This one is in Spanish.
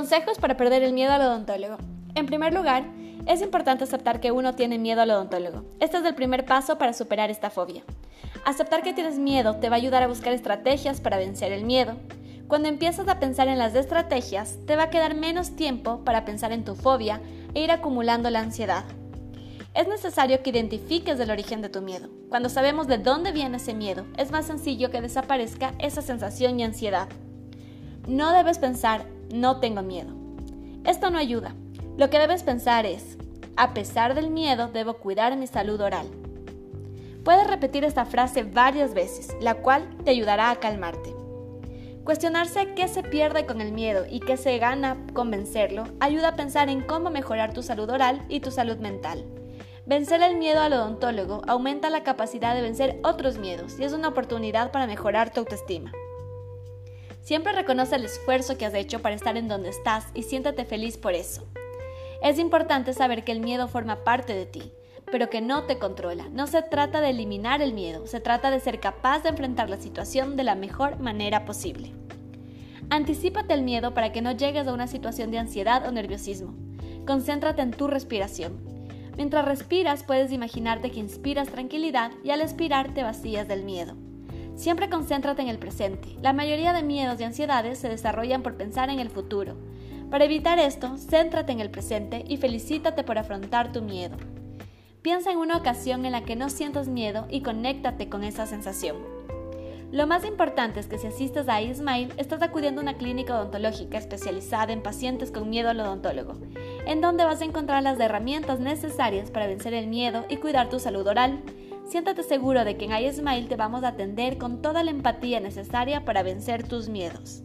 Consejos para perder el miedo al odontólogo. En primer lugar, es importante aceptar que uno tiene miedo al odontólogo. Este es el primer paso para superar esta fobia. Aceptar que tienes miedo te va a ayudar a buscar estrategias para vencer el miedo. Cuando empiezas a pensar en las estrategias, te va a quedar menos tiempo para pensar en tu fobia e ir acumulando la ansiedad. Es necesario que identifiques el origen de tu miedo. Cuando sabemos de dónde viene ese miedo, es más sencillo que desaparezca esa sensación y ansiedad. No debes pensar, no tengo miedo. Esto no ayuda. Lo que debes pensar es, a pesar del miedo, debo cuidar mi salud oral. Puedes repetir esta frase varias veces, la cual te ayudará a calmarte. Cuestionarse qué se pierde con el miedo y qué se gana con vencerlo ayuda a pensar en cómo mejorar tu salud oral y tu salud mental. Vencer el miedo al odontólogo aumenta la capacidad de vencer otros miedos y es una oportunidad para mejorar tu autoestima. Siempre reconoce el esfuerzo que has hecho para estar en donde estás y siéntate feliz por eso. Es importante saber que el miedo forma parte de ti, pero que no te controla. No se trata de eliminar el miedo, se trata de ser capaz de enfrentar la situación de la mejor manera posible. Anticípate el miedo para que no llegues a una situación de ansiedad o nerviosismo. Concéntrate en tu respiración. Mientras respiras puedes imaginarte que inspiras tranquilidad y al expirar te vacías del miedo. Siempre concéntrate en el presente. La mayoría de miedos y ansiedades se desarrollan por pensar en el futuro. Para evitar esto, céntrate en el presente y felicítate por afrontar tu miedo. Piensa en una ocasión en la que no sientas miedo y conéctate con esa sensación. Lo más importante es que si asistes a iSmile, estás acudiendo a una clínica odontológica especializada en pacientes con miedo al odontólogo, en donde vas a encontrar las herramientas necesarias para vencer el miedo y cuidar tu salud oral. Siéntate seguro de que en iSmile te vamos a atender con toda la empatía necesaria para vencer tus miedos.